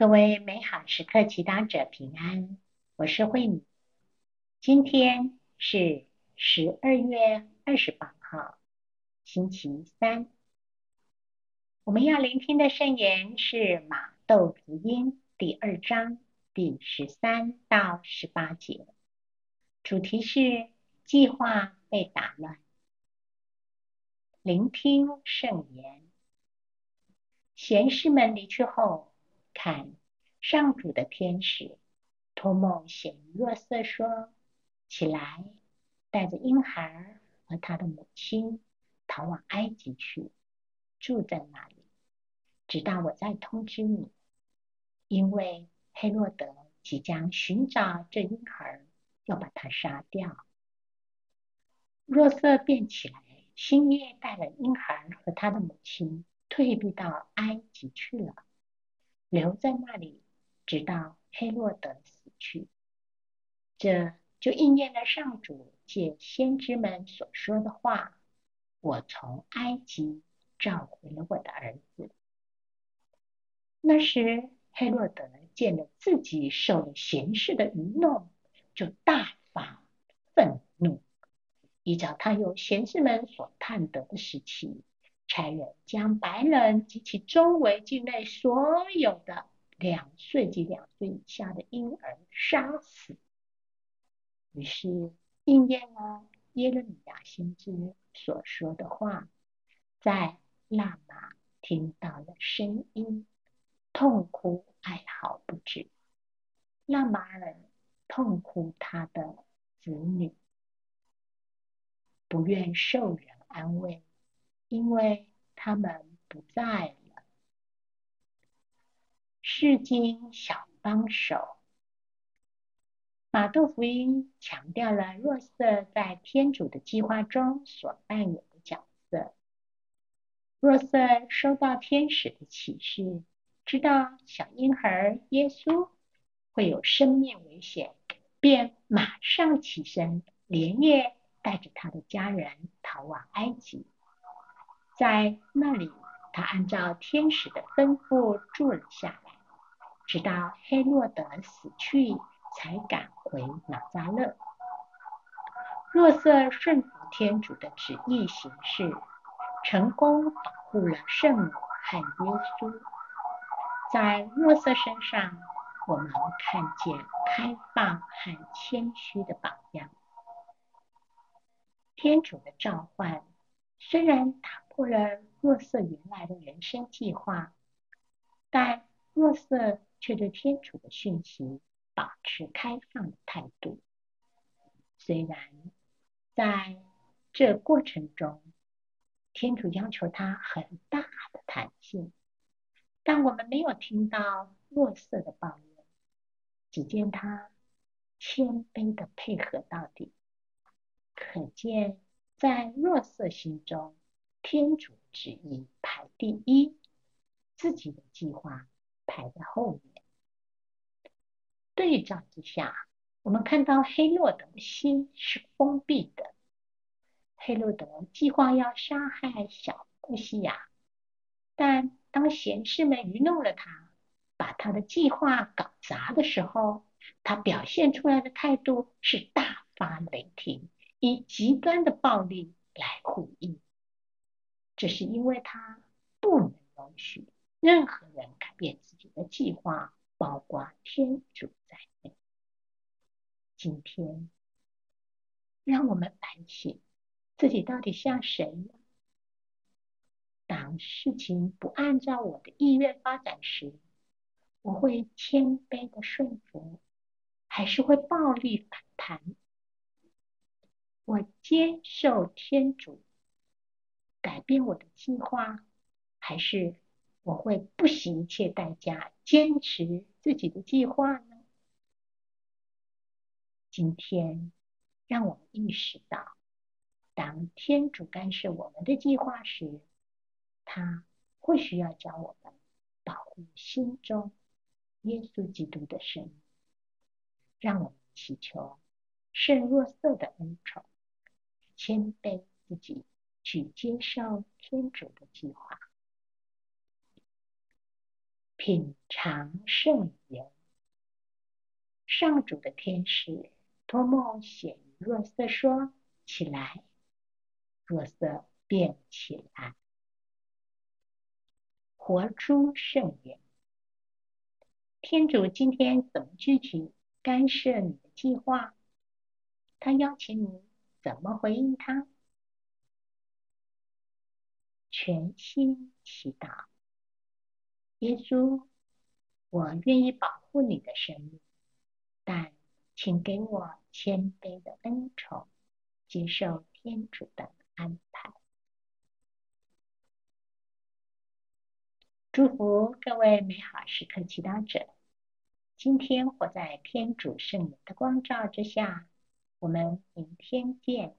各位美好时刻祈祷者平安，我是慧敏。今天是十二月二十八号，星期三。我们要聆听的圣言是马窦福音第二章第十三到十八节，主题是计划被打乱。聆听圣言，贤士们离去后。看，上主的天使托梦显若瑟说：“起来，带着婴孩和他的母亲逃往埃及去，住在那里，直到我再通知你。因为黑洛德即将寻找这婴孩，要把他杀掉。”若瑟便起来，星夜带了婴孩和他的母亲退避到埃及去了。留在那里，直到黑洛德死去。这就应验了上主借先知们所说的话：“我从埃及召回了我的儿子。”那时，黑洛德见了自己受了贤士的愚弄，就大发愤怒，依照他有贤士们所探得的时期。差人将白人及其周围境内所有的两岁及两岁以下的婴儿杀死。于是应验了耶路米亚先知所说的话，在拉玛听到了声音，痛哭哀嚎不止。拉玛尔痛哭他的子女，不愿受人安慰。因为他们不在了。世经小帮手，马杜福音强调了若瑟在天主的计划中所扮演的角色。若瑟收到天使的启示，知道小婴孩耶稣会有生命危险，便马上起身，连夜带着他的家人逃往埃及。在那里，他按照天使的吩咐住了下来，直到黑洛德死去，才赶回拿撒勒。若瑟顺服天主的旨意行事，成功保护了圣母和耶稣。在若瑟身上，我们看见开放和谦虚的榜样。天主的召唤虽然打。破了若瑟原来的人生计划，但若瑟却对天主的讯息保持开放的态度。虽然在这过程中，天主要求他很大的弹性，但我们没有听到若瑟的抱怨，只见他谦卑的配合到底。可见在若瑟心中。天主旨意排第一，自己的计划排在后面。对照之下，我们看到黑洛德的心是封闭的。黑洛德计划要杀害小布西亚，但当贤士们愚弄了他，把他的计划搞砸的时候，他表现出来的态度是大发雷霆，以极端的暴力来呼应。这是因为他不能容许任何人改变自己的计划，包括天主在内。今天，让我们反省自己到底像谁呢？当事情不按照我的意愿发展时，我会谦卑的顺服，还是会暴力反弹？我接受天主。改变我的计划，还是我会不惜一切代价坚持自己的计划呢？今天，让我们意识到，当天主干涉我们的计划时，他或许要教我们保护心中耶稣基督的生命。让我们祈求圣若瑟的恩宠，谦卑自己。去接受天主的计划。品尝圣言。上主的天使托梦显于若瑟说：“起来。”若瑟便起来，活出圣言。天主今天怎么具体干涉你的计划？他邀请你怎么回应他？全心祈祷，耶稣，我愿意保护你的生命，但请给我谦卑的恩宠，接受天主的安排。祝福各位美好时刻祈祷者，今天活在天主圣言的光照之下。我们明天见。